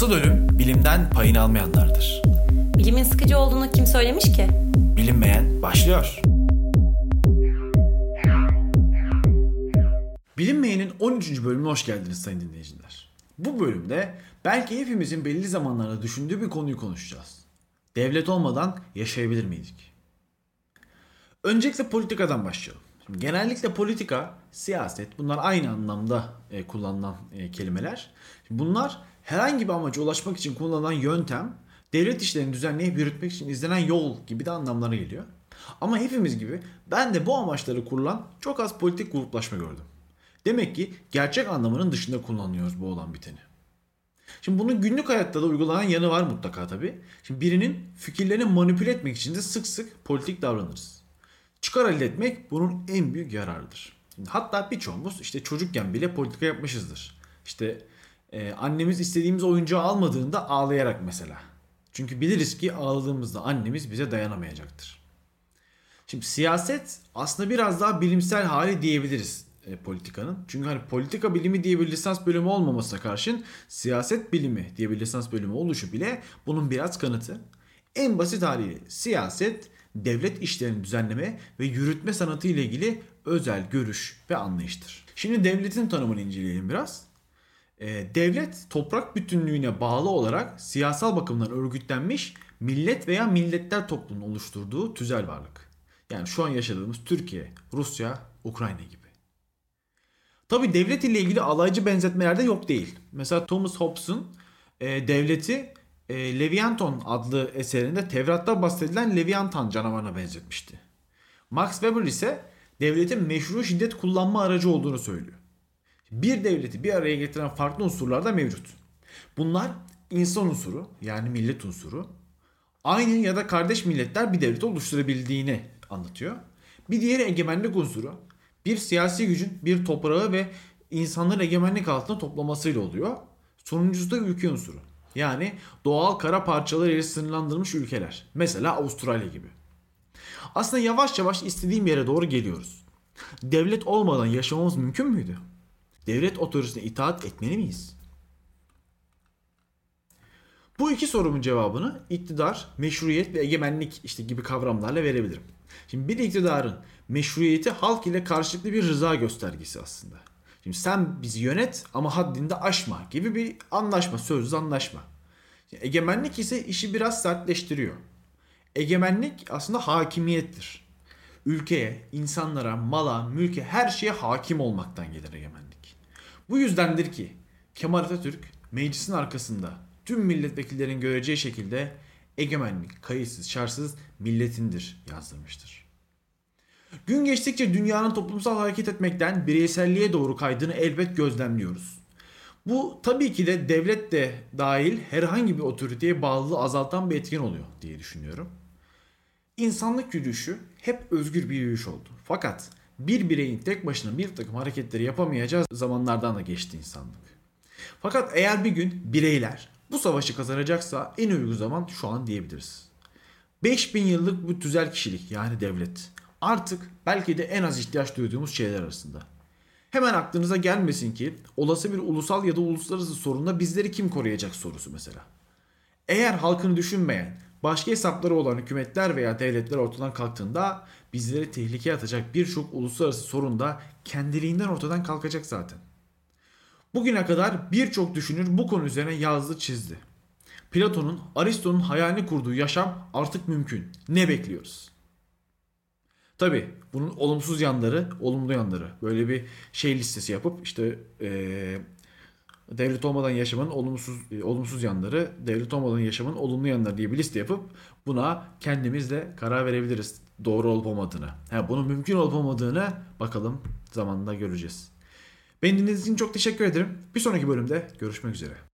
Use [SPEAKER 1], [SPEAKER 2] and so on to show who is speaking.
[SPEAKER 1] Asıl ölüm bilimden payını almayanlardır.
[SPEAKER 2] Bilimin sıkıcı olduğunu kim söylemiş ki?
[SPEAKER 1] Bilinmeyen başlıyor. Bilinmeyenin 13. bölümüne hoş geldiniz sayın dinleyiciler. Bu bölümde belki hepimizin belli zamanlarda düşündüğü bir konuyu konuşacağız. Devlet olmadan yaşayabilir miydik? Öncelikle politikadan başlayalım. Genellikle politika, siyaset bunlar aynı anlamda e, kullanılan e, kelimeler. Bunlar herhangi bir amaca ulaşmak için kullanılan yöntem, devlet işlerini düzenleyip yürütmek için izlenen yol gibi de anlamlara geliyor. Ama hepimiz gibi ben de bu amaçları kurulan çok az politik gruplaşma gördüm. Demek ki gerçek anlamının dışında kullanıyoruz bu olan biteni. Şimdi bunun günlük hayatta da uygulanan yanı var mutlaka tabii. Şimdi birinin fikirlerini manipüle etmek için de sık sık politik davranırız. Çıkar elde etmek bunun en büyük yararıdır. Hatta birçoğumuz işte çocukken bile politika yapmışızdır. İşte e, annemiz istediğimiz oyuncağı almadığında ağlayarak mesela. Çünkü biliriz ki ağladığımızda annemiz bize dayanamayacaktır. Şimdi siyaset aslında biraz daha bilimsel hali diyebiliriz e, politikanın. Çünkü hani politika bilimi diye bir lisans bölümü olmamasına karşın siyaset bilimi diye bir lisans bölümü oluşu bile bunun biraz kanıtı. En basit haliyle siyaset devlet işlerini düzenleme ve yürütme sanatı ile ilgili özel görüş ve anlayıştır. Şimdi devletin tanımını inceleyelim biraz. Ee, devlet toprak bütünlüğüne bağlı olarak siyasal bakımdan örgütlenmiş millet veya milletler toplumunun oluşturduğu tüzel varlık. Yani şu an yaşadığımız Türkiye, Rusya, Ukrayna gibi. Tabi devlet ile ilgili alaycı benzetmeler de yok değil. Mesela Thomas Hobbes'un e, devleti e, Leviathan adlı eserinde Tevrat'ta bahsedilen Leviathan canavarına benzetmişti. Max Weber ise devletin meşru şiddet kullanma aracı olduğunu söylüyor. Bir devleti bir araya getiren farklı unsurlar da mevcut. Bunlar insan unsuru yani millet unsuru, aynı ya da kardeş milletler bir devlet oluşturabildiğini anlatıyor. Bir diğeri egemenlik unsuru. Bir siyasi gücün bir toprağı ve insanların egemenlik altında toplamasıyla oluyor. Sonuncusu da ülke unsuru. Yani doğal kara parçaları ile sınırlandırılmış ülkeler. Mesela Avustralya gibi. Aslında yavaş yavaş istediğim yere doğru geliyoruz. Devlet olmadan yaşamamız mümkün müydü? Devlet otoritesine itaat etmeli miyiz? Bu iki sorumun cevabını iktidar, meşruiyet ve egemenlik işte gibi kavramlarla verebilirim. Şimdi bir iktidarın meşruiyeti halk ile karşılıklı bir rıza göstergesi aslında. Şimdi sen bizi yönet ama haddinde aşma gibi bir anlaşma, sözlü anlaşma. Egemenlik ise işi biraz sertleştiriyor. Egemenlik aslında hakimiyettir. Ülkeye, insanlara, mala, mülke her şeye hakim olmaktan gelir egemenlik. Bu yüzdendir ki Kemal Atatürk meclisin arkasında tüm milletvekillerin göreceği şekilde egemenlik kayıtsız şartsız milletindir yazdırmıştır. Gün geçtikçe dünyanın toplumsal hareket etmekten bireyselliğe doğru kaydığını elbet gözlemliyoruz. Bu tabii ki de devlet de dahil herhangi bir otoriteye bağlılığı azaltan bir etken oluyor diye düşünüyorum. İnsanlık yürüyüşü hep özgür bir yürüyüş oldu. Fakat bir bireyin tek başına bir takım hareketleri yapamayacağı zamanlardan da geçti insanlık. Fakat eğer bir gün bireyler bu savaşı kazanacaksa en uygun zaman şu an diyebiliriz. 5000 yıllık bu tüzel kişilik yani devlet artık belki de en az ihtiyaç duyduğumuz şeyler arasında. Hemen aklınıza gelmesin ki olası bir ulusal ya da uluslararası sorunda bizleri kim koruyacak sorusu mesela. Eğer halkını düşünmeyen, başka hesapları olan hükümetler veya devletler ortadan kalktığında bizleri tehlikeye atacak birçok uluslararası sorun da kendiliğinden ortadan kalkacak zaten. Bugüne kadar birçok düşünür bu konu üzerine yazdı çizdi. Platon'un, Aristo'nun hayalini kurduğu yaşam artık mümkün. Ne bekliyoruz? Tabi bunun olumsuz yanları, olumlu yanları. Böyle bir şey listesi yapıp işte ee, devlet olmadan yaşamın olumsuz e, olumsuz yanları, devlet olmadan yaşamın olumlu yanları diye bir liste yapıp buna kendimiz de karar verebiliriz doğru olup olmadığını. Ha, bunun mümkün olup olmadığını bakalım zamanında göreceğiz. Beni dinlediğiniz için çok teşekkür ederim. Bir sonraki bölümde görüşmek üzere.